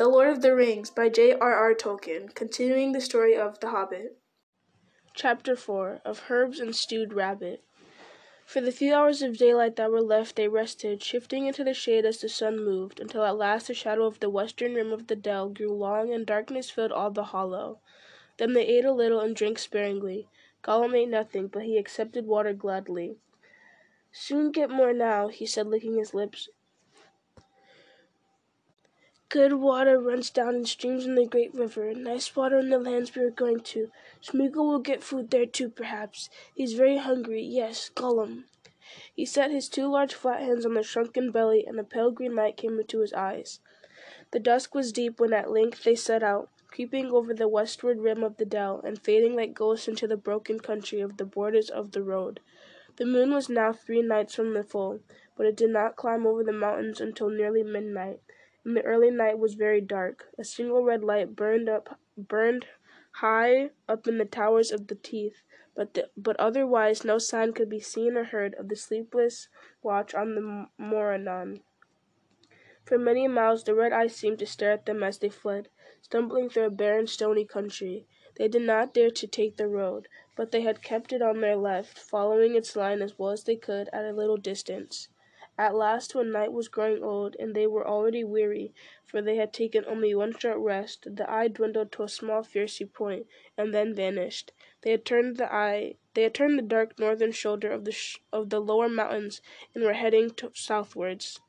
The Lord of the Rings by J.R.R. Tolkien, continuing the story of The Hobbit. Chapter 4 Of Herbs and Stewed Rabbit. For the few hours of daylight that were left, they rested, shifting into the shade as the sun moved, until at last the shadow of the western rim of the dell grew long and darkness filled all the hollow. Then they ate a little and drank sparingly. Gollum ate nothing, but he accepted water gladly. Soon get more now, he said, licking his lips. Good water runs down in streams in the great river. Nice water in the lands we are going to. Smeagol will get food there too, perhaps. He's very hungry. Yes, Gollum. He set his two large flat hands on the shrunken belly, and a pale green light came into his eyes. The dusk was deep when at length they set out, creeping over the westward rim of the dell, and fading like ghosts into the broken country of the borders of the road. The moon was now three nights from the full, but it did not climb over the mountains until nearly midnight and the early night was very dark. A single red light burned up burned high up in the towers of the teeth, but the, but otherwise no sign could be seen or heard of the sleepless watch on the Morannon. For many miles the red eyes seemed to stare at them as they fled, stumbling through a barren stony country. They did not dare to take the road, but they had kept it on their left, following its line as well as they could at a little distance. At last, when night was growing old, and they were already weary, for they had taken only one short rest, the eye dwindled to a small fiery point, and then vanished. They had turned the eye, they had turned the dark northern shoulder of the sh- of the lower mountains, and were heading southwards.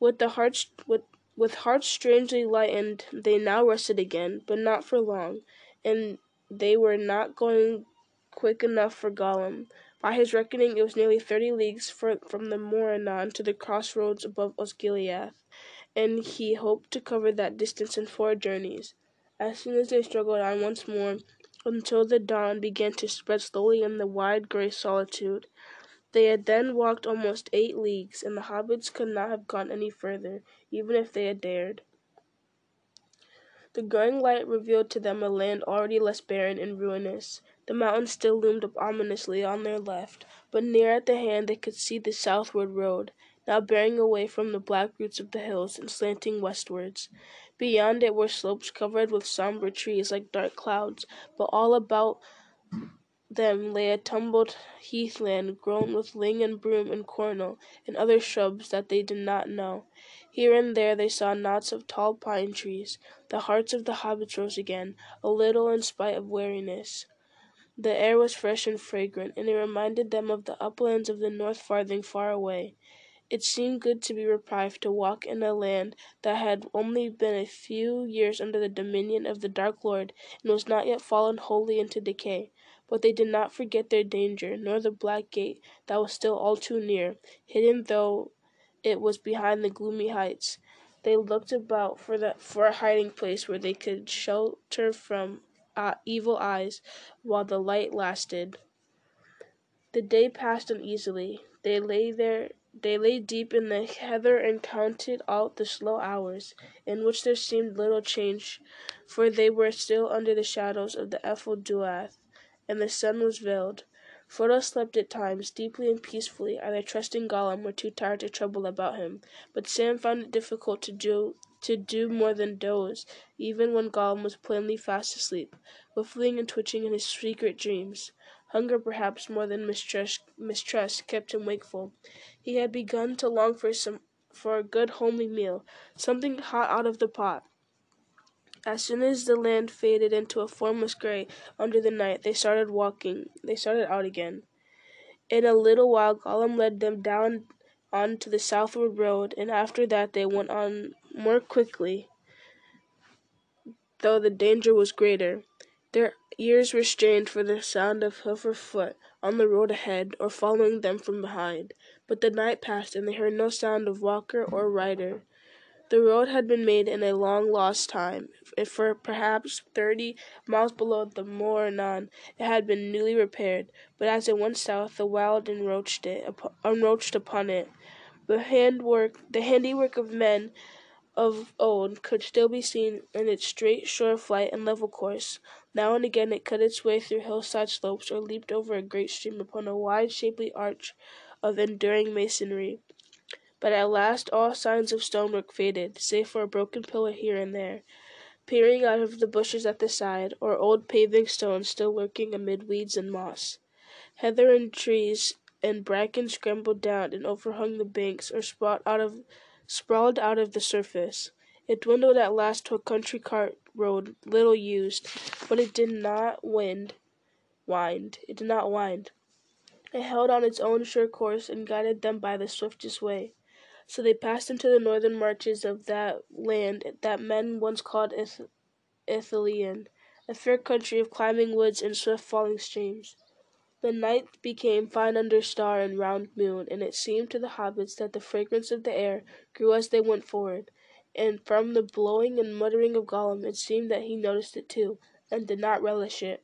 With the hearts with with hearts strangely lightened, they now rested again, but not for long, and they were not going quick enough for Gollum. By his reckoning, it was nearly thirty leagues from the Morannon to the crossroads above Osgiliath, and he hoped to cover that distance in four journeys. As soon as they struggled on once more, until the dawn began to spread slowly in the wide grey solitude. They had then walked almost eight leagues, and the hobbits could not have gone any further, even if they had dared. The growing light revealed to them a land already less barren and ruinous. The mountains still loomed up ominously on their left, but near at hand they could see the southward road, now bearing away from the black roots of the hills and slanting westwards. Beyond it were slopes covered with sombre trees like dark clouds, but all about them lay a tumbled heathland grown with ling and broom and cornel and other shrubs that they did not know. Here and there they saw knots of tall pine trees. The hearts of the hobbits rose again, a little in spite of weariness. The air was fresh and fragrant, and it reminded them of the uplands of the North Farthing far away. It seemed good to be reprieved to walk in a land that had only been a few years under the dominion of the Dark Lord, and was not yet fallen wholly into decay. But they did not forget their danger, nor the black gate that was still all too near, hidden though it was behind the gloomy heights. They looked about for the for a hiding place where they could shelter from uh, evil eyes while the light lasted. The day passed uneasily. They lay there they lay deep in the heather and counted out the slow hours, in which there seemed little change, for they were still under the shadows of the Ephel Duath, and the sun was veiled. Frodo slept at times, deeply and peacefully, either trusting Gollum or too tired to trouble about him, but Sam found it difficult to do to do more than doze, even when Gollum was plainly fast asleep, whiffling and twitching in his secret dreams. Hunger, perhaps more than mistrust, mistrust, kept him wakeful. He had begun to long for some for a good homely meal, something hot out of the pot. As soon as the land faded into a formless gray under the night, they started walking. They started out again. In a little while, Gollum led them down on to the southward road, and after that they went on more quickly, though the danger was greater. Their ears were strained for the sound of hoof or foot on the road ahead or following them from behind. But the night passed and they heard no sound of walker or rider. The road had been made in a long lost time. For perhaps thirty miles below the Morannon it had been newly repaired, but as it went south the wild encroached it encroached upon it. The handwork the handiwork of men of old could still be seen in its straight, sure flight and level course. Now and again it cut its way through hillside slopes or leaped over a great stream upon a wide, shapely arch of enduring masonry. But at last all signs of stonework faded, save for a broken pillar here and there, peering out of the bushes at the side, or old paving stones still lurking amid weeds and moss. Heather and trees and bracken scrambled down and overhung the banks or sprawled out of, sprawled out of the surface. It dwindled at last to a country cart road little used, but it did not wind, wind. It did not wind. It held on its own sure course and guided them by the swiftest way. So they passed into the northern marches of that land that men once called Ith- Ithilien, a fair country of climbing woods and swift falling streams. The night became fine under star and round moon, and it seemed to the hobbits that the fragrance of the air grew as they went forward. And from the blowing and muttering of Gollum, it seemed that he noticed it too, and did not relish it.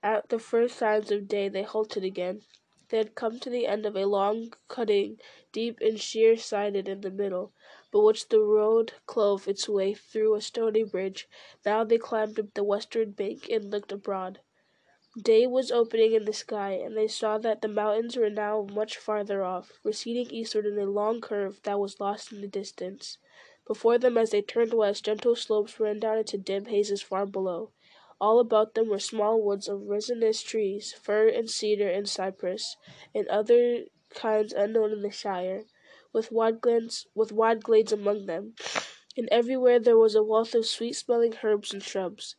At the first signs of day, they halted again. They had come to the end of a long cutting, deep and sheer sided in the middle, but which the road clove its way through a stony bridge. Now they climbed up the western bank and looked abroad. Day was opening in the sky, and they saw that the mountains were now much farther off, receding eastward in a long curve that was lost in the distance. Before them, as they turned west, gentle slopes ran down into dim hazes far below. All about them were small woods of resinous trees, fir and cedar and cypress, and other kinds unknown in the Shire, with wide glades, with wide glades among them. And everywhere there was a wealth of sweet-smelling herbs and shrubs.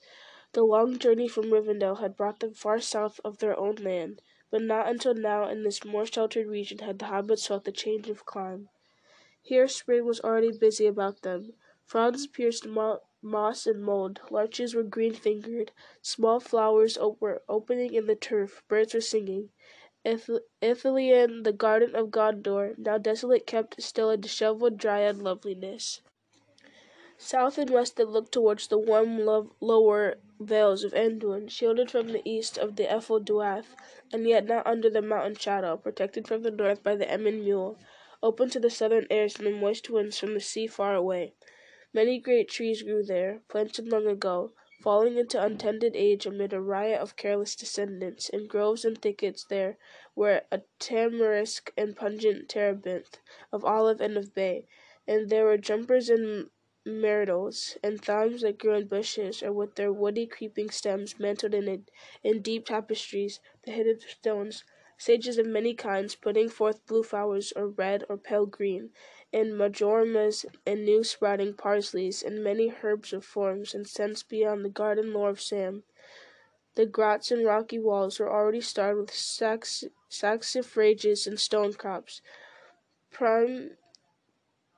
The long journey from Rivendell had brought them far south of their own land, but not until now in this more sheltered region had the hobbits felt the change of clime. Here spring was already busy about them. Fronds pierced mo- moss and mold, larches were green-fingered, small flowers were opening in the turf, birds were singing. Ith- Ithilien, the garden of Gondor, now desolate, kept still a dishevelled dryad loveliness. South and west they looked towards the warm lo- lower vales of Anduin, shielded from the east of the Ephel Duath, and yet not under the mountain shadow, protected from the north by the Emyn Muil, open to the southern airs and the moist winds from the sea far away. Many great trees grew there, planted long ago, falling into untended age amid a riot of careless descendants. In groves and thickets there were a tamarisk and pungent terebinth, of olive and of bay, and there were junipers and myrtles, and thymes that grew in bushes, or with their woody creeping stems mantled in, in deep tapestries, the hidden stones, sages of many kinds, putting forth blue flowers, or red or pale green, and marjoramas and new sprouting parsleys, and many herbs of forms and scents beyond the garden lore of Sam. The grots and rocky walls were already starred with sax- saxifrages and stone crops. Prime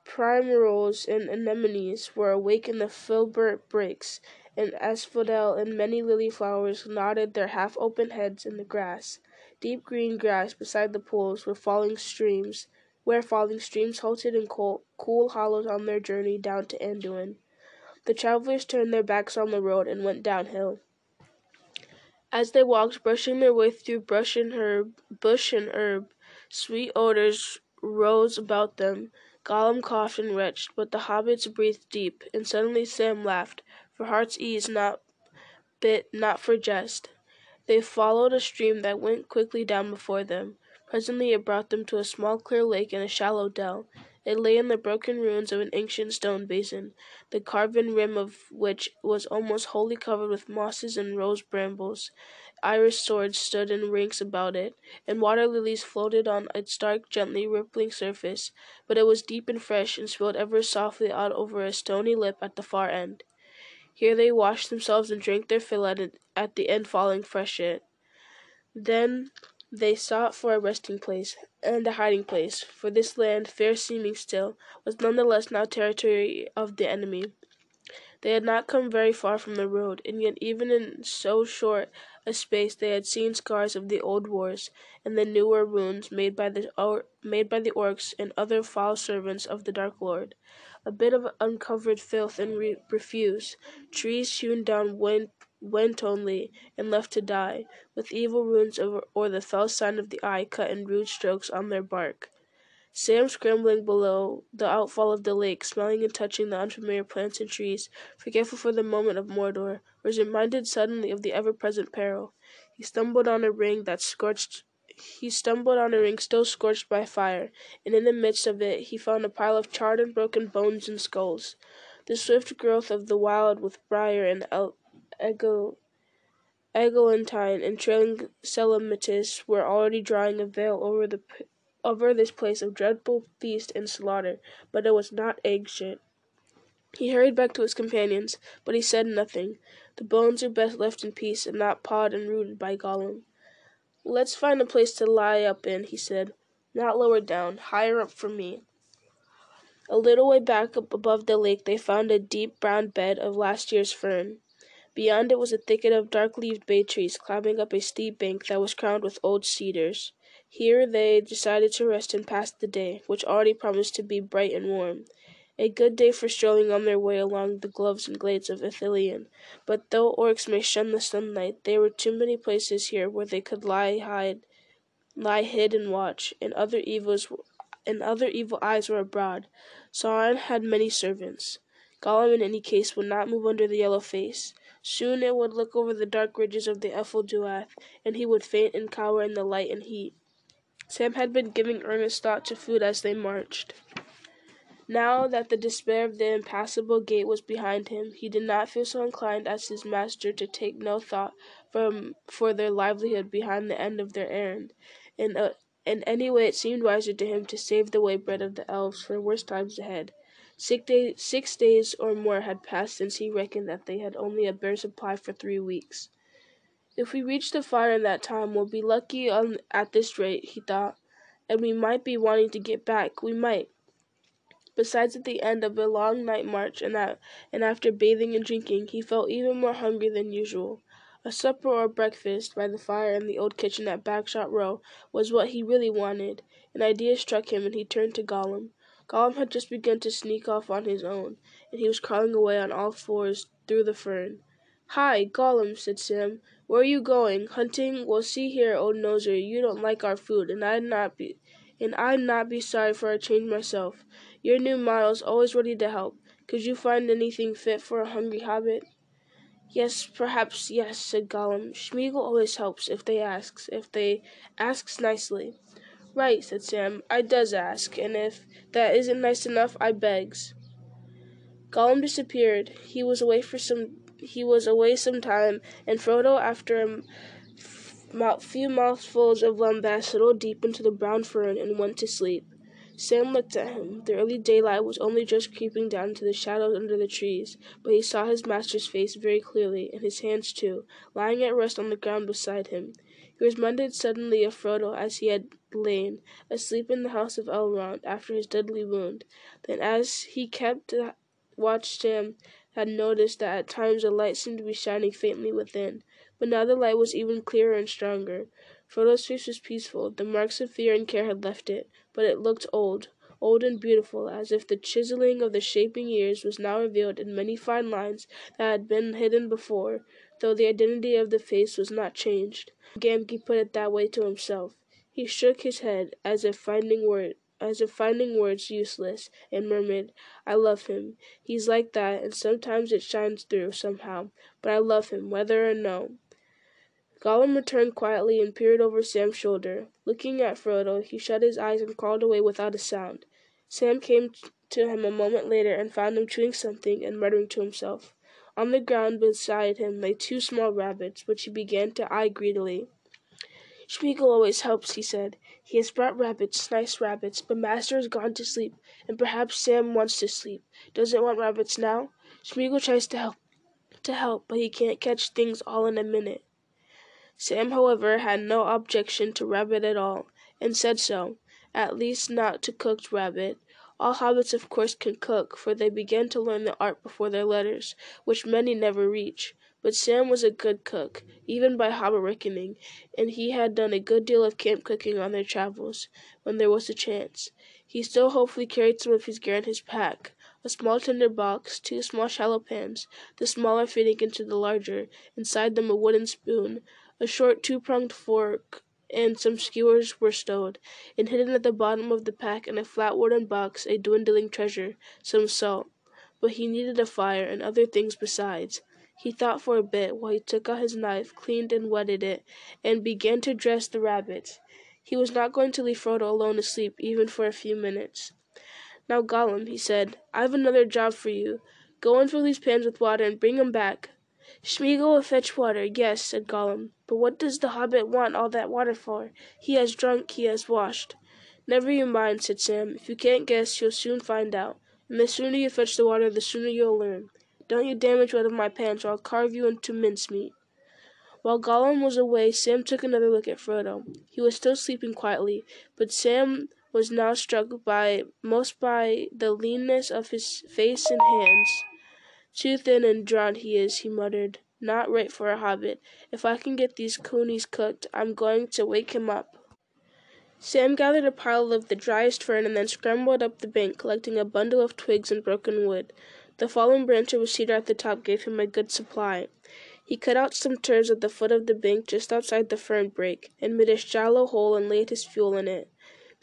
Primeroles and anemones were awake in the filbert brakes, and asphodel and many lily flowers nodded their half open heads in the grass. Deep green grass beside the pools were falling streams, where falling streams halted in cool, cool hollows on their journey down to Anduin. The travelers turned their backs on the road and went downhill. As they walked, brushing their way through brush and herb, bush and herb, sweet odors rose about them. Gollum coughed and retched, but the hobbits breathed deep, and suddenly Sam laughed, for heart's ease, not bit, not for jest. They followed a stream that went quickly down before them. Presently it brought them to a small clear lake in a shallow dell. It lay in the broken ruins of an ancient stone basin, the carven rim of which was almost wholly covered with mosses and rose brambles. Iris swords stood in ranks about it, and water lilies floated on its dark, gently rippling surface, but it was deep and fresh, and spilled ever softly out over a stony lip at the far end. Here they washed themselves and drank their fill at, at the end falling freshet. Then they sought for a resting place and a hiding place, for this land, fair seeming still, was none the less now territory of the enemy. They had not come very far from the road, and yet even in so short a space they had seen scars of the old wars and the newer wounds made by the or, made by the orcs and other foul servants of the Dark Lord. A bit of uncovered filth and re- refuse, trees hewn down went, went only and left to die, with evil runes over, or the fell sign of the eye cut in rude strokes on their bark. Sam scrambling below the outfall of the lake, smelling and touching the unfamiliar plants and trees, forgetful for the moment of Mordor, was reminded suddenly of the ever-present peril. He stumbled on a ring that scorched he stumbled on a ring still scorched by fire, and in the midst of it he found a pile of charred and broken bones and skulls. The swift growth of the wild with briar and eglantine and trailing were already drawing a veil over the over this place of dreadful feast and slaughter, but it was not shit. He hurried back to his companions, but he said nothing. The bones are best left in peace and not pawed and rooted by Gollum. Let's find a place to lie up in, he said. Not lower down, higher up for me. A little way back up above the lake they found a deep brown bed of last year's fern. Beyond it was a thicket of dark-leaved bay trees climbing up a steep bank that was crowned with old cedars. Here they decided to rest and pass the day, which already promised to be bright and warm. A good day for strolling on their way along the gloves and glades of Ithilien. But though orcs may shun the sunlight, there were too many places here where they could lie hide, lie hid and watch, and other evils and other evil eyes were abroad. Sauron had many servants. Gollum in any case would not move under the yellow face. Soon it would look over the dark ridges of the Ephel and he would faint and cower in the light and heat. Sam had been giving earnest thought to food as they marched. Now that the despair of the impassable gate was behind him, he did not feel so inclined as his master to take no thought from, for their livelihood behind the end of their errand. In, a, in any way it seemed wiser to him to save the way bread of the elves for worse times ahead. Six, day, six days or more had passed since he reckoned that they had only a bare supply for three weeks. If we reach the fire in that time, we'll be lucky on, at this rate, he thought. And we might be wanting to get back. We might. Besides, at the end of a long night march and, at, and after bathing and drinking, he felt even more hungry than usual. A supper or breakfast by the fire in the old kitchen at Bagshot Row was what he really wanted. An idea struck him, and he turned to Gollum. Gollum had just begun to sneak off on his own, and he was crawling away on all fours through the fern. Hi, Gollum, said Sam. Where are you going? Hunting? Well, see here, old noser, you don't like our food, and I'd not be, and I'd not be sorry for a change myself. Your new model's always ready to help. Could you find anything fit for a hungry hobbit? Yes, perhaps yes, said Gollum. Smeagol always helps if they asks, if they asks nicely. Right, said Sam. I does ask, and if that isn't nice enough, I begs. Gollum disappeared. He was away for some he was away some time, and Frodo, after a few mouthfuls of lembas, settled deep into the brown fern and went to sleep. Sam looked at him. The early daylight was only just creeping down into the shadows under the trees, but he saw his master's face very clearly, and his hands too, lying at rest on the ground beside him. He was reminded suddenly of Frodo as he had lain, asleep in the house of Elrond after his deadly wound. Then as he kept watch Sam had noticed that at times a light seemed to be shining faintly within, but now the light was even clearer and stronger. Frodo's face was peaceful. The marks of fear and care had left it, but it looked old, old and beautiful, as if the chiseling of the shaping years was now revealed in many fine lines that had been hidden before, though the identity of the face was not changed. Gamgee put it that way to himself. He shook his head, as if finding as if finding words useless, and murmured, I love him. He's like that, and sometimes it shines through, somehow. But I love him, whether or no. Gollum returned quietly and peered over Sam's shoulder. Looking at Frodo, he shut his eyes and crawled away without a sound. Sam came to him a moment later and found him chewing something and muttering to himself. On the ground beside him lay two small rabbits, which he began to eye greedily. Smeagol always helps, he said. He has brought rabbits, nice rabbits, but Master has gone to sleep, and perhaps Sam wants to sleep. Doesn't want rabbits now? Smeagol tries to help, to help, but he can't catch things all in a minute. Sam, however, had no objection to rabbit at all, and said so, at least not to cooked rabbit. All hobbits of course can cook, for they begin to learn the art before their letters, which many never reach. But Sam was a good cook, even by Hobbit reckoning, and he had done a good deal of camp cooking on their travels, when there was a chance. He still hopefully carried some of his gear in his pack a small tinder box, two small shallow pans, the smaller fitting into the larger, inside them a wooden spoon, a short two pronged fork, and some skewers were stowed, and hidden at the bottom of the pack in a flat wooden box a dwindling treasure, some salt. But he needed a fire and other things besides. He thought for a bit while he took out his knife, cleaned and wetted it, and began to dress the rabbits. He was not going to leave Frodo alone to sleep, even for a few minutes. Now, Gollum, he said, I've another job for you. Go and fill these pans with water and bring 'em back. Smeagol will fetch water, yes, said Gollum. But what does the hobbit want all that water for? He has drunk, he has washed. Never you mind, said Sam. If you can't guess, you'll soon find out. And the sooner you fetch the water, the sooner you'll learn. Don't you damage one of my pans, or I'll carve you into mincemeat. While Gollum was away, Sam took another look at Frodo. He was still sleeping quietly, but Sam was now struck by most by the leanness of his face and hands. Too thin and drawn he is, he muttered. Not right for a hobbit. If I can get these conies cooked, I'm going to wake him up. Sam gathered a pile of the driest fern and then scrambled up the bank, collecting a bundle of twigs and broken wood. The fallen branch of a cedar at the top gave him a good supply. He cut out some turfs at the foot of the bank just outside the fern break, and made a shallow hole and laid his fuel in it.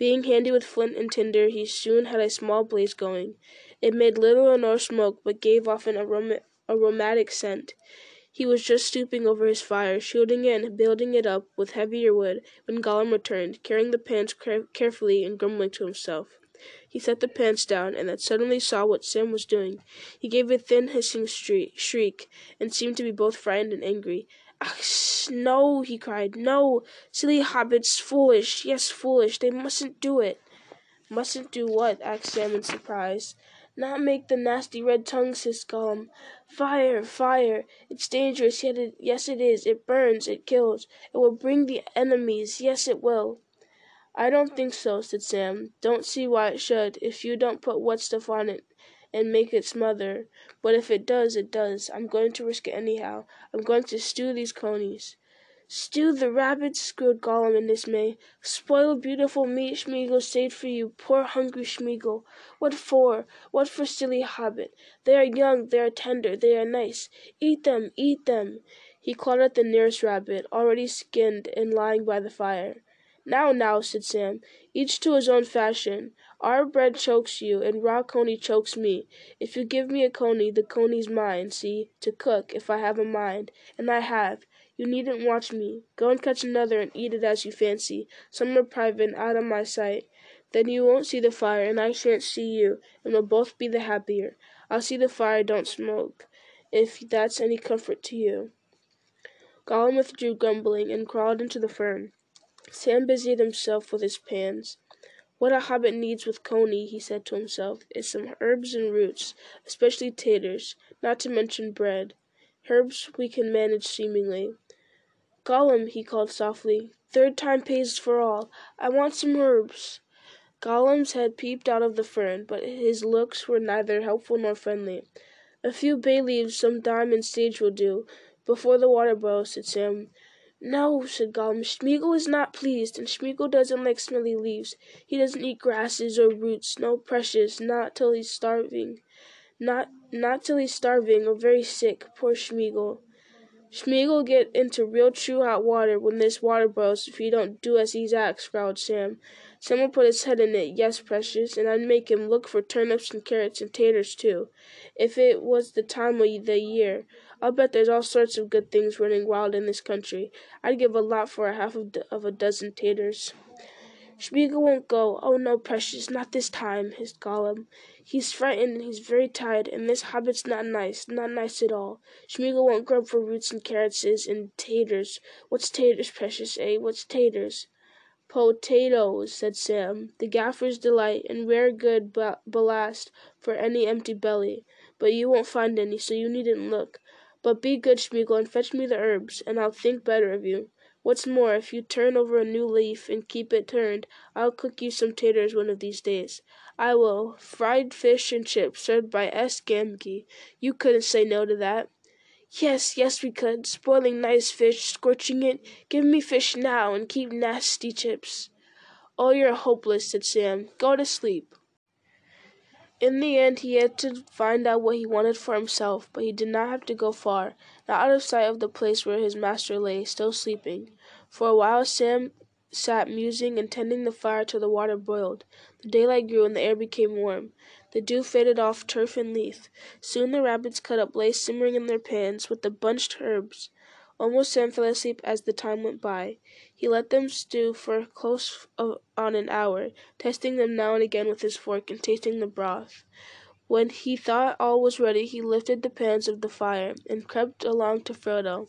Being handy with flint and tinder, he soon had a small blaze going. It made little or no smoke, but gave off an aroma- aromatic scent. He was just stooping over his fire, shielding it and building it up with heavier wood, when Gollum returned, carrying the pans carefully and grumbling to himself. He set the pants down, and then suddenly saw what Sam was doing. He gave a thin, hissing shriek, and seemed to be both frightened and angry. "Ach, no!" he cried. "No! Silly hobbits! Foolish! Yes, foolish! They mustn't do it!" "Mustn't do what?" asked Sam in surprise. "Not make the nasty red tongues," hissed Gollum. "Fire! Fire! It's dangerous, yes it is. It burns, it kills. It will bring the enemies. Yes, it will." "I don't think so," said Sam. "Don't see why it should, if you don't put wet stuff on it and make it smother. But if it does, it does. I'm going to risk it anyhow. I'm going to stew these conies." "Stew the rabbits!" squealed Gollum in dismay. "Spoil beautiful meat Smeagol saved for you, poor hungry Smeagol! What for? What for, silly hobbit? They are young, they are tender, they are nice. Eat them, eat them!" He clawed at the nearest rabbit, already skinned and lying by the fire. "Now, now," said Sam, "each to his own fashion. Our bread chokes you, and raw coney chokes me. If you give me a coney, the coney's mine, see, to cook, if I have a mind. And I have. You needn't watch me. Go and catch another and eat it as you fancy, somewhere private and out of my sight. Then you won't see the fire, and I shan't see you, and we'll both be the happier. I'll see the fire don't smoke, if that's any comfort to you." Gollum withdrew grumbling, and crawled into the fern. Sam busied himself with his pans. "What a hobbit needs with Coney," he said to himself, "is some herbs and roots, especially taters, not to mention bread. Herbs we can manage seemingly. Gollum," he called softly, "third time pays for all. I want some herbs." Gollum's head peeped out of the fern, but his looks were neither helpful nor friendly. "A few bay leaves, some thyme and sage will do, before the water boils," said Sam. "No," said Gollum, "Smeagol is not pleased, and Smeagol doesn't like smelly leaves. He doesn't eat grasses or roots, no precious, not till he's starving. Not not till he's starving or very sick, poor Smeagol. Smeagol get into real true hot water when this water boils if you don't do as he's asked," growled Sam. "Sam will put his head in it, yes, precious, and I'd make him look for turnips and carrots and taters too, if it was the time o' the year. I'll bet there's all sorts of good things running wild in this country. I'd give a lot for a half of, of a dozen taters." "Smeagol won't go. Oh, no, precious, not this time," hissed Gollum. "He's frightened and he's very tired, and this hobbit's not nice, not nice at all. Smeagol won't grub for roots and carrots and taters. What's taters, precious, eh? What's taters?" "Potatoes," said Sam, "the Gaffer's delight, and rare good ballast for any empty belly. But you won't find any, so you needn't look. But be good, Smeagol, and fetch me the herbs, and I'll think better of you. What's more, if you turn over a new leaf and keep it turned, I'll cook you some taters one of these days. I will. Fried fish and chips, served by S. Gamgee. You couldn't say no to that." "Yes, yes, we could. Spoiling nice fish, scorching it. Give me fish now, and keep nasty chips." "Oh, you're hopeless," said Sam. "Go to sleep." In the end he had to find out what he wanted for himself, but he did not have to go far, not out of sight of the place where his master lay, still sleeping. For a while Sam sat musing and tending the fire till the water boiled. The daylight grew and the air became warm. The dew faded off turf and leaf. Soon the rabbits cut up lay simmering in their pans with the bunched herbs. Almost Sam fell asleep as the time went by. He let them stew for close on an hour, testing them now and again with his fork and tasting the broth. When he thought all was ready, he lifted the pans of the fire and crept along to Frodo.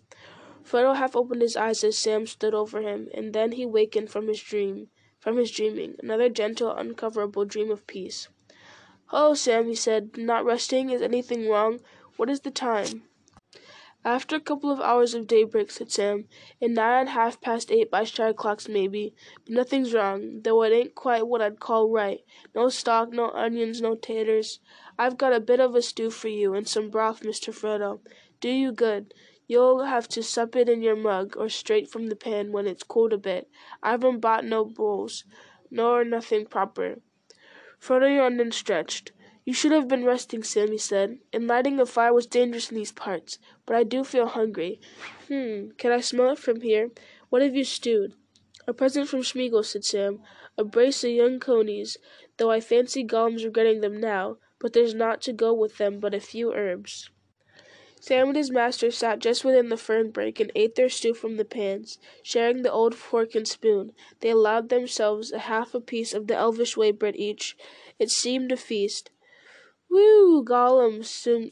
Frodo half opened his eyes as Sam stood over him, and then he wakened from his dream, from his dreaming, another gentle, uncoverable dream of peace. "Hello, Sam," he said. "Not resting? Is anything wrong? What is the time?" "After a couple of hours of daybreak," said Sam. "And nigh on half past eight by Shire clocks, maybe. But nothing's wrong, though it ain't quite what I'd call right. No stock, no onions, no taters. I've got a bit of a stew for you, and some broth, Mr. Frodo. Do you good. You'll have to sup it in your mug, or straight from the pan when it's cooled a bit. I haven't bought no bowls, nor nothing proper." Frodo yawned and stretched. "You should have been resting, Sam," he said, "and lighting a fire was dangerous in these parts. But I do feel hungry. Hm! Can I smell it from here? What have you stewed?" "A present from Smeagol," said Sam. "A brace of young conies, though I fancy Gollum's regretting them now. But there's naught to go with them but a few herbs." Sam and his master sat just within the fern brake and ate their stew from the pans, sharing the old fork and spoon. They allowed themselves a half a piece of the elvish way bread each. It seemed a feast. "Whew, Gollum!"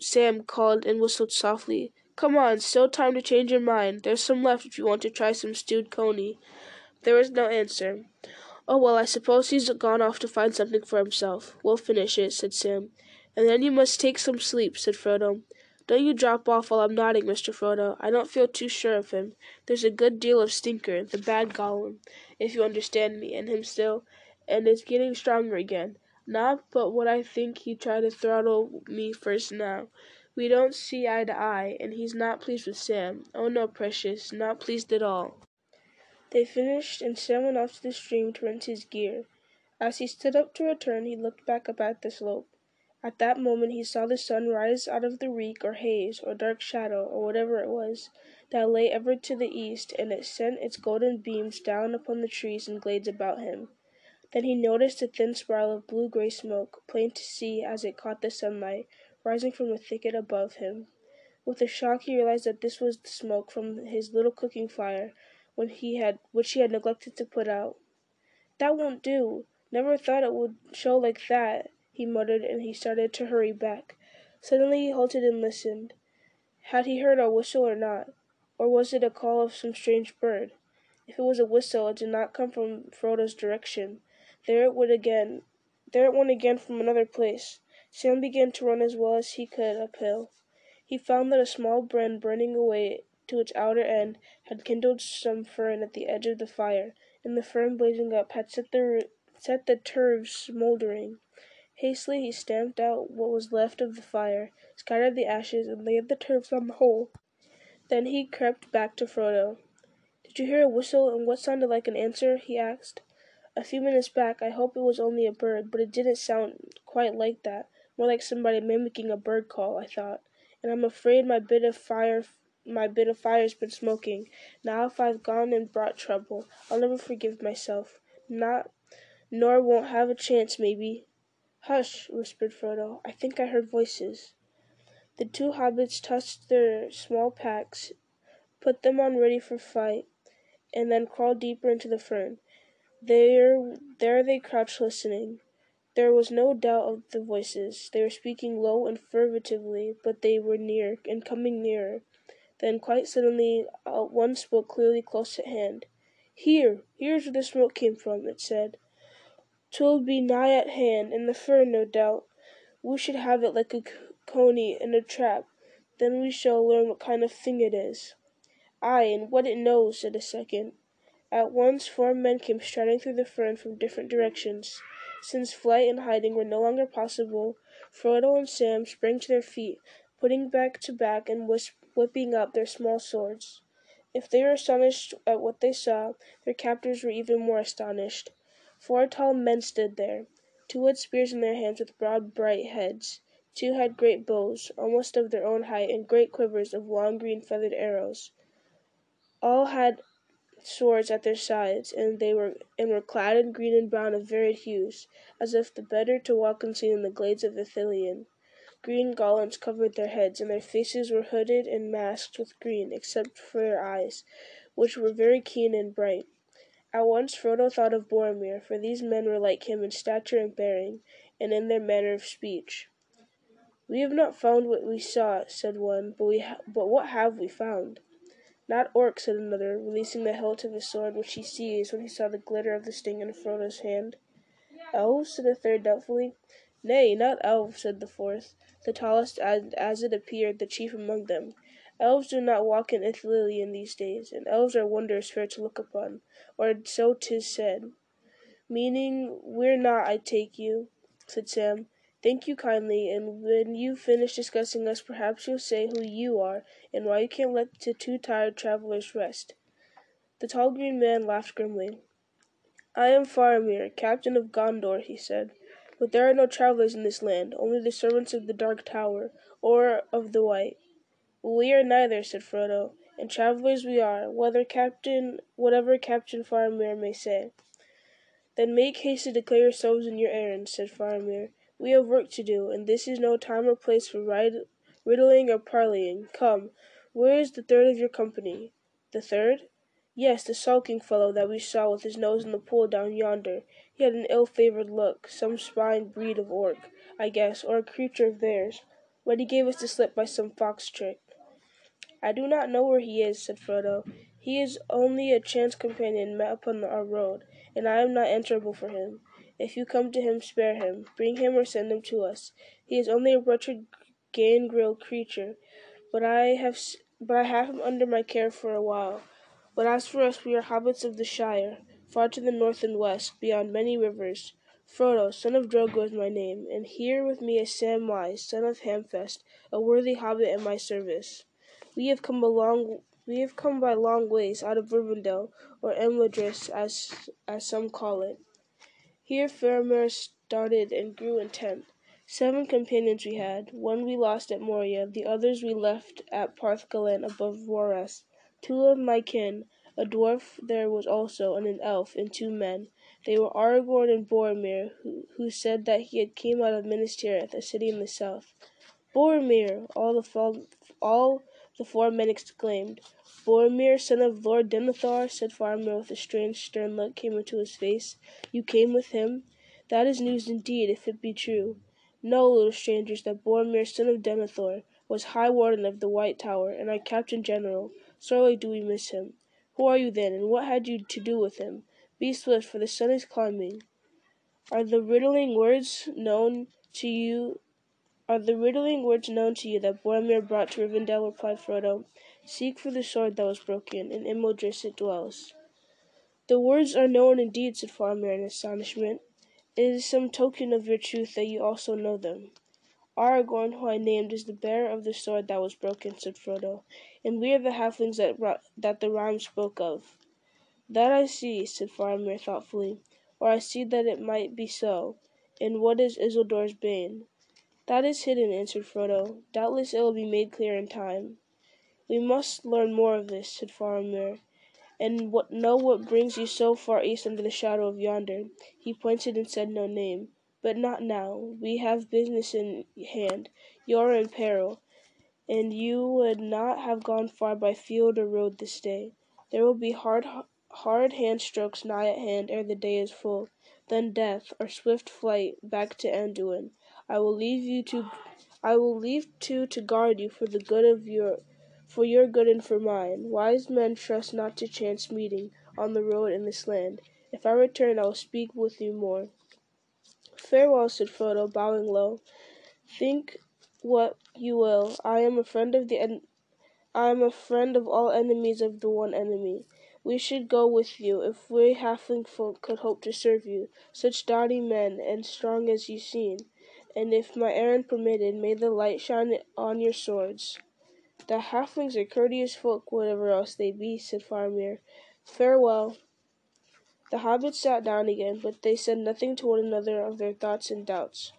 Sam called and whistled softly. "Come on, still time to change your mind. There's some left if you want to try some stewed coney." There was no answer. "Oh, well, I suppose he's gone off to find something for himself. We'll finish it," said Sam. "And then you must take some sleep," said Frodo. "Don't you drop off while I'm nodding, Mr. Frodo. I don't feel too sure of him. There's a good deal of Stinker, the bad Gollum, if you understand me, in him still, and it's getting stronger again. Not but what I think he'd try to throttle me first now. We don't see eye to eye, and he's not pleased with Sam. Oh no, precious, not pleased at all." They finished, and Sam went off to the stream to rinse his gear. As he stood up to return, he looked back up at the slope. At that moment he saw the sun rise out of the reek or haze or dark shadow or whatever it was that lay ever to the east, and it sent its golden beams down upon the trees and glades about him. Then he noticed a thin spiral of blue-gray smoke, plain to see as it caught the sunlight, rising from a thicket above him. With a shock he realized that this was the smoke from his little cooking fire, he had, which he had neglected to put out. "That won't do! Never thought it would show like that," he muttered, and he started to hurry back. Suddenly he halted and listened. Had he heard a whistle or not? Or was it a call of some strange bird? If it was a whistle, it did not come from Frodo's direction. There it would again. There it went again from another place. Sam began to run as well as he could uphill. He found that a small brand burning away to its outer end had kindled some fern at the edge of the fire, and the fern blazing up had set the set the turves smouldering. Hastily he stamped out what was left of the fire, scattered the ashes, and laid the turves on the hole. Then he crept back to Frodo. "Did you hear a whistle, and what sounded like an answer?" he asked. A few minutes back I hope it was only a bird, but it didn't sound quite like that. More like somebody mimicking a bird call, I thought. And I'm afraid my bit of fire my bit of fire's been smoking. Now if I've gone and brought trouble, I'll never forgive myself. Not nor won't have a chance, maybe. Hush, whispered Frodo. I think I heard voices. The two hobbits tossed their small packs, put them on ready for fight, and then crawled deeper into the fern. There, there they crouched listening. There was no doubt of the voices. They were speaking low and furtively, but they were near, and coming nearer. Then, quite suddenly, uh, one spoke clearly close at hand. Here, here's where the smoke came from, it said. "'Twill be nigh at hand, in the fern, no doubt. We should have it like a coney in a trap. Then we shall learn what kind of thing it is. Ay, and what it knows, said a second. At once four men came striding through the fern from different directions. Since flight and hiding were no longer possible, Frodo and Sam sprang to their feet, putting back to back and whipping up their small swords. If they were astonished at what they saw, their captors were even more astonished. Four tall men stood there. Two had spears in their hands with broad, bright heads. Two had great bows, almost of their own height, and great quivers of long green feathered arrows. All had swords at their sides, and they were and were clad in green and brown of varied hues, as if the better to walk unseen in the glades of Ithilien. green garlands covered their heads, and their faces were hooded and masked with green, except for their eyes, which were very keen and bright. At once Frodo thought of Boromir, for these men were like him in stature and bearing, and in their manner of speech. "We have not found what we sought," said one, "but, we but what have we found?" "Not orc," said another, releasing the hilt of his sword, which he seized when he saw the glitter of the Sting in Frodo's hand. "Elves?" said a third doubtfully. "Nay, not elves," said the fourth, the tallest and, as it appeared, the chief among them. "Elves do not walk in Ithilien these days, and elves are wondrous fair to look upon, or so 'tis said." "Meaning we're not, I take you," said Sam. "Thank you kindly, and when you've finished discussing us perhaps you'll say who you are, and why you can't let the two tired travelers rest." The tall green man laughed grimly. "I am Faramir, captain of Gondor," he said. "But there are no travelers in this land, only the servants of the Dark Tower, or of the White." "We are neither," said Frodo, "and travelers we are, whether Captain whatever Captain Faramir may say." "Then make haste to declare yourselves and your errand," said Faramir. "We have work to do, and this is no time or place for riddling or parleying. Come, where is the third of your company?" "The third? Yes, the sulking fellow that we saw with his nose in the pool down yonder. He had an ill-favored look, some spying breed of orc, I guess, or a creature of theirs. But he gave us the slip by some fox trick." "I do not know where he is," said Frodo. "He is only a chance companion met upon our road, and I am not answerable for him. If you come to him, spare him. Bring him or send him to us. He is only a wretched gangrel creature, but I have but I have him under my care for a while. But as for us, we are hobbits of the Shire, far to the north and west, beyond many rivers. Frodo, son of Drogo is my name, and here with me is Samwise, son of Hamfast, a worthy hobbit in my service. We have come a long we have come by long ways out of Rivendell, or Imladris, as as some call it. Here Faramir started and grew intent. Seven companions we had. One we lost at Moria, the others we left at Parth Galen above Rauros. Two of my kin, a dwarf there was also, and an elf, and two men. They were Aragorn and Boromir, who, who said that he had came out of Minas Tirith, a city in the south. Boromir! All the, all the four men exclaimed. Boromir, son of Lord Denethor, said Faramir with a strange, stern look came into his face. You came with him? That is news indeed, if it be true. Know, little strangers, that Boromir, son of Denethor, was High Warden of the White Tower, and our Captain General. Sorely do we miss him. Who are you then, and what had you to do with him? Be swift, for the sun is climbing. Are the riddling words known to you? Are the riddling words known to you that Boromir brought to Rivendell? replied Frodo. Seek for the sword that was broken, and in Imladris it dwells. The words are known indeed, said Faramir in astonishment. It is some token of your truth that you also know them. Aragorn, who I named, is the bearer of the sword that was broken, said Frodo, and we are the halflings that, that the rhyme spoke of. That I see, said Faramir thoughtfully, or I see that it might be so. And what is Isildur's bane? That is hidden, answered Frodo. Doubtless it will be made clear in time. We must learn more of this, said Faramir, and know what brings you so far east under the shadow of yonder. He pointed and said no name. But not now. We have business in hand. You are in peril, and you would not have gone far by field or road this day. There will be hard, hard hand strokes nigh at hand ere the day is full. Then death, or swift flight back to Anduin. I will leave you to, I will leave two to guard you for the good of your, for your good and for mine. Wise men trust not to chance meeting on the road in this land. If I return, I will speak with you more. "Farewell," said Frodo, bowing low. "Think what you will, I am a friend of the I am a friend of all enemies of the one enemy. We should go with you, if we halfling folk could hope to serve you, such doughty men and strong as you seem. And if my errand permitted, may the light shine on your swords." "The halflings are courteous folk, whatever else they be," said Faramir. "Farewell." The hobbits sat down again, but they said nothing to one another of their thoughts and doubts.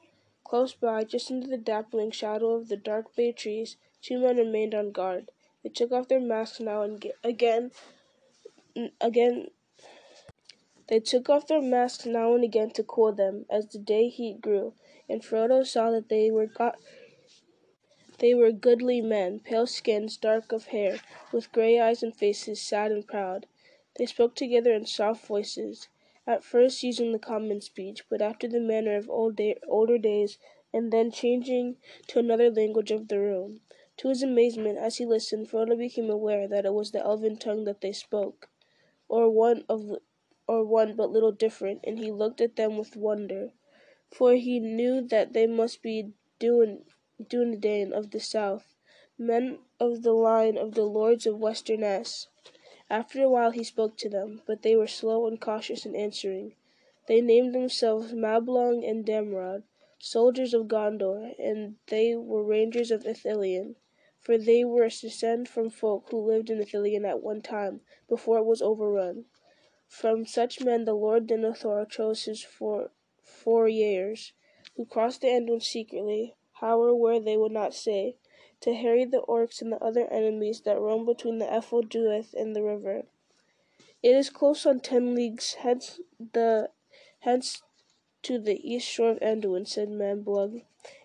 Close by, just under the dappling shadow of the dark bay trees, two men remained on guard. They took off their masks now and again, again. They took off their masks now and again to cool them, as the day heat grew, and Frodo saw that they were got They were goodly men, pale skins, dark of hair, with grey eyes and faces sad and proud. They spoke together in soft voices, at first using the common speech, but after the manner of older days, and then changing to another language of their own. To his amazement, as he listened, Frodo became aware that it was the elven tongue that they spoke, or one of or one but little different, and he looked at them with wonder, for he knew that they must be Duin, Dunedain of the south, men of the line of the lords of Westernesse. After a while he spoke to them, but they were slow and cautious in answering. They named themselves Mablung and Damrod, soldiers of Gondor, and they were rangers of Ithilien, for they were a descent from folk who lived in Ithilien at one time, before it was overrun. From such men the Lord Denethor chose his four, four years, who crossed the Anduin secretly, how or where they would not stay, to harry the orcs and the other enemies that roam between the Ephel Dúath and the river. It is close on ten leagues hence the hence to the east shore of Anduin, said Mablung,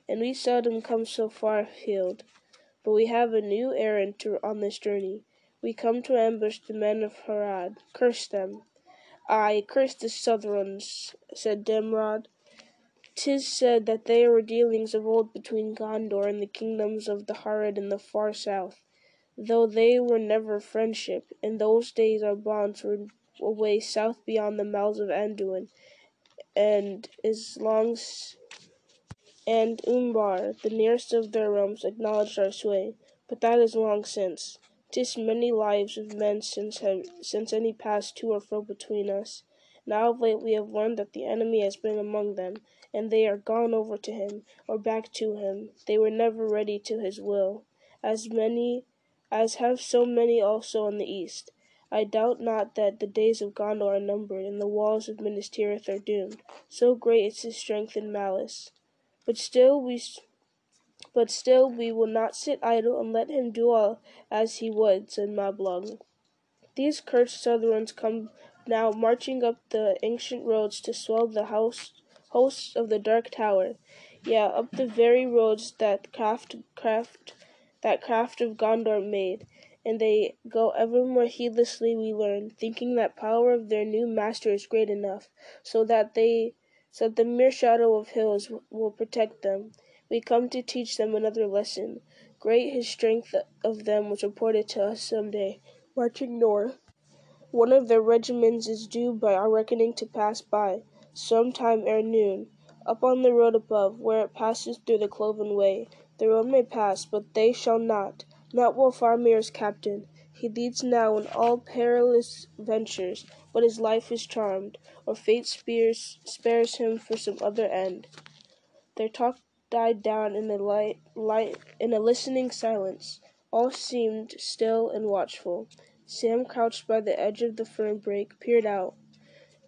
and we seldom come so far afield. But we have a new errand to, on this journey. We come to ambush the men of Harad. Curse them. Ay, curse the Southrons, said Damrod. 'Tis said that there were dealings of old between Gondor and the kingdoms of the Harad in the far south, though they were never friendship. In those days our bonds were away south beyond the mouths of Anduin, and as long and Umbar, the nearest of their realms, acknowledged our sway. But that is long since. 'Tis many lives of men since have, since any passed to or fro between us. Now of late we have learned that the enemy has been among them, and they are gone over to him, or back to him. They were never ready to his will, as many as have so many also in the east. I doubt not that the days of Gondor are numbered, and the walls of Minas Tirith are doomed. So great is his strength and malice. But still we but still we will not sit idle and let him do all as he would, said Mablung. These cursed Southrons come now marching up the ancient roads to swell the house, hosts of the Dark Tower. Yeah, up the very roads that craft, craft, that craft of Gondor made, and they go ever more heedlessly, we learn, thinking that power of their new master is great enough, so that they, so that the mere shadow of hills will protect them. We come to teach them another lesson. Great his strength of them was reported to us some day, marching north. One of their regiments is due by our reckoning to pass by, some time ere noon, up on the road above, where it passes through the cloven way. The road may pass, but they shall not, not while Faramir captain. He leads now in all perilous ventures, but his life is charmed, or fate spears, spares him for some other end. Their talk died down in a light, light in a listening silence. All seemed still and watchful. Sam crouched by the edge of the fern brake, peered out.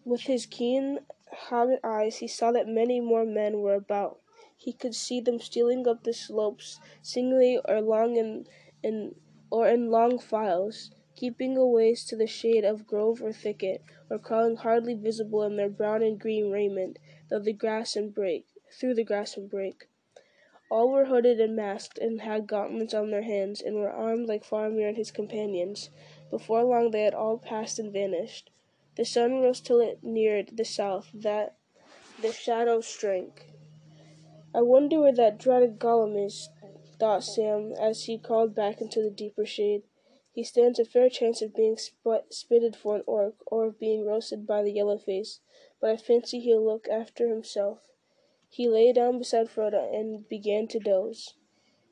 With his keen hobbit eyes he saw that many more men were about. He could see them stealing up the slopes, singly or long in, in or in long files, keeping a ways to the shade of grove or thicket, or crawling hardly visible in their brown and green raiment, though the grass and brake, through the grass and brake. All were hooded and masked, and had gauntlets on their hands, and were armed like Faramir and his companions. Before long they had all passed and vanished. The sun rose till it neared the south, that the shadows shrank. I wonder where that dreaded Gollum is, thought Sam, as he crawled back into the deeper shade. He stands a fair chance of being sp- spitted for an orc, or of being roasted by the yellow face, but I fancy he'll look after himself. He lay down beside Frodo and began to doze.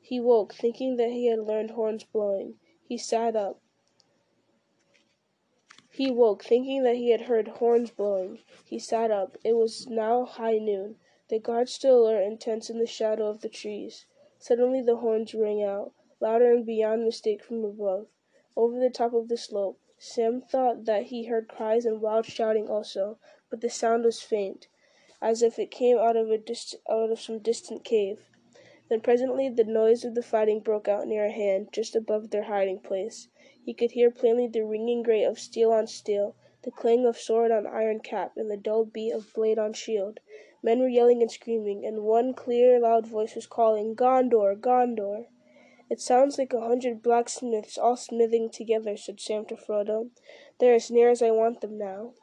He woke, thinking that he had learned horns blowing. He sat up. He woke, thinking that he had heard horns blowing. He sat up. It was now high noon. The guards still alert and tense in the shadow of the trees. Suddenly the horns rang out, louder and beyond mistake from above, over the top of the slope. Sam thought that he heard cries and wild shouting also, but the sound was faint, as if it came out of a dist- out of some distant cave. Then presently the noise of the fighting broke out near at hand, just above their hiding place. He could hear plainly the ringing grate of steel on steel, the clang of sword on iron cap, and the dull beat of blade on shield. Men were yelling and screaming, and one clear, loud voice was calling, Gondor! Gondor! It sounds like a hundred blacksmiths all smithing together, said Sam to Frodo. They're as near as I want them now.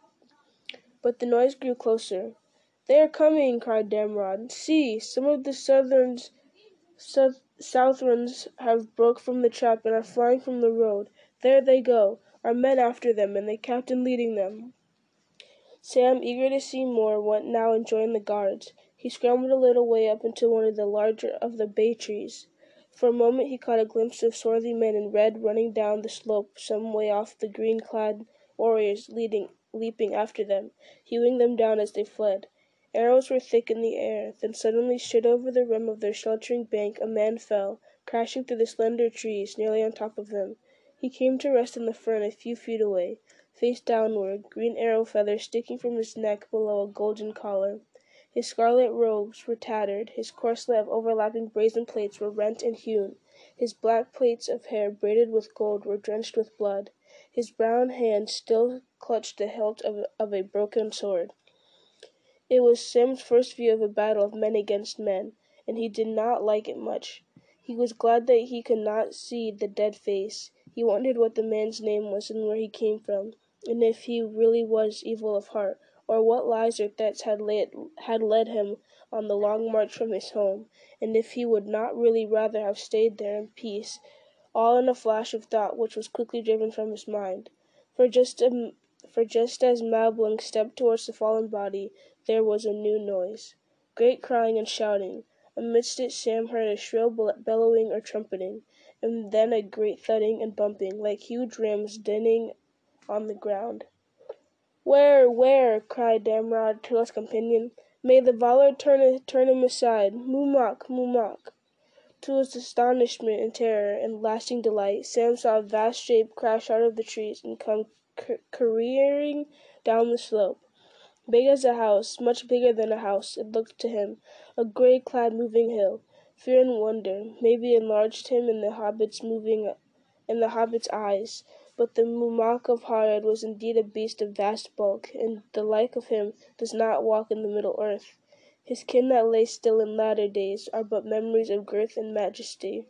But the noise grew closer. They are coming, cried Damrod. See, some of the Southrons, South, Southrons have broke from the trap and are flying from the road. There they go, our men after them, and the captain leading them. Sam, eager to see more, went now and joined the guards. He scrambled a little way up into one of the larger of the bay trees. For a moment he caught a glimpse of swarthy men in red running down the slope some way off the green clad warriors leading leaping after them, hewing them down as they fled. Arrows were thick in the air, then suddenly straight over the rim of their sheltering bank a man fell, crashing through the slender trees nearly on top of them. He came to rest in the fern a few feet away, face downward, green arrow feathers sticking from his neck below a golden collar. His scarlet robes were tattered, his corselet of overlapping brazen plates were rent and hewn, his black plaits of hair braided with gold were drenched with blood. His brown hand still clutched the hilt of, a broken sword. It was Sam's first view of a battle of men against men, and he did not like it much. He was glad that he could not see the dead face. He wondered what the man's name was and where he came from, and if he really was evil of heart, or what lies or threats had led, had led him on the long march from his home, and if he would not really rather have stayed there in peace all in a flash of thought which was quickly driven from his mind. For just, a, for just as Mablung stepped towards the fallen body, there was a new noise. Great crying and shouting. Amidst it Sam heard a shrill bellowing or trumpeting, and then a great thudding and bumping, like huge rams dinning on the ground. Where, where? cried Damrod to his companion. May the Valar turn, turn him aside. Mumak, Mumak. To his astonishment and terror and lasting delight, Sam saw a vast shape crash out of the trees and come careering down the slope. Big as a house, much bigger than a house, it looked to him, a grey clad moving hill. Fear and wonder maybe enlarged him in the hobbit's moving in the hobbit's eyes, but the Mumak of Harad was indeed a beast of vast bulk, and the like of him does not walk in the middle earth. His kin that lay still in latter days are but memories of girth and majesty.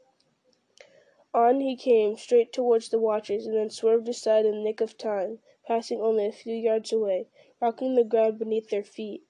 On he came, straight towards the watchers, and then swerved aside in the nick of time, passing only a few yards away, rocking the ground beneath their feet.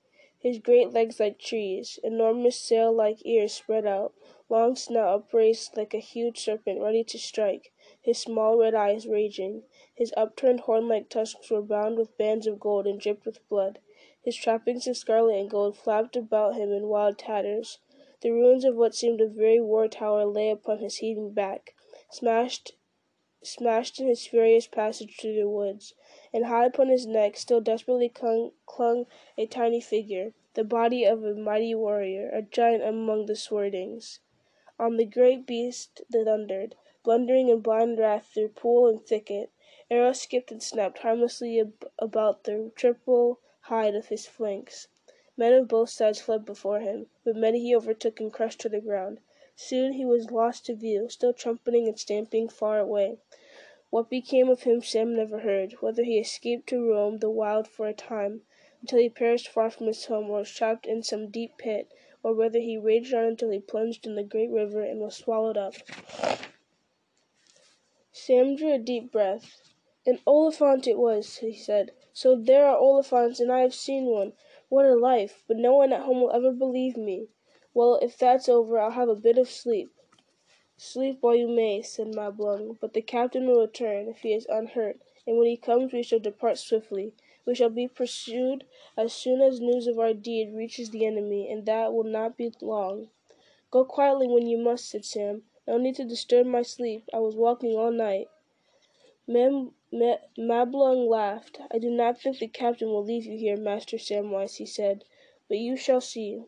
His great legs like trees, enormous sail like ears spread out, long snout upraised like a huge serpent ready to strike, his small red eyes raging. His upturned horn like tusks were bound with bands of gold and dripped with blood. His trappings of scarlet and gold flapped about him in wild tatters. The ruins of what seemed a very war tower lay upon his heaving back, smashed smashed in his furious passage through the woods, and high upon his neck still desperately clung, clung a tiny figure, the body of a mighty warrior, a giant among the Swertings. On the great beast thundered, blundering in blind wrath through pool and thicket. Arrows skipped and snapped harmlessly ab- about the triple hide of his flanks. Men of both sides fled before him, but many he overtook and crushed to the ground. Soon he was lost to view, still trumpeting and stamping far away. What became of him Sam never heard, whether he escaped to roam the wild for a time, until he perished far from his home or was trapped in some deep pit, or whether he raged on until he plunged in the great river and was swallowed up. Sam drew a deep breath. An Oliphaunt it was, he said. So there are Oliphaunts, and I have seen one. What a life! But no one at home will ever believe me. Well, if that's over, I'll have a bit of sleep. Sleep while you may, said Mablung, but the captain will return, if he is unhurt, and when he comes we shall depart swiftly. We shall be pursued as soon as news of our deed reaches the enemy, and that will not be long. Go quietly when you must, said Sam. No need to disturb my sleep. I was walking all night. Mem Mablung laughed. "I do not think the captain will leave you here, Master Samwise," he said, "but you shall see.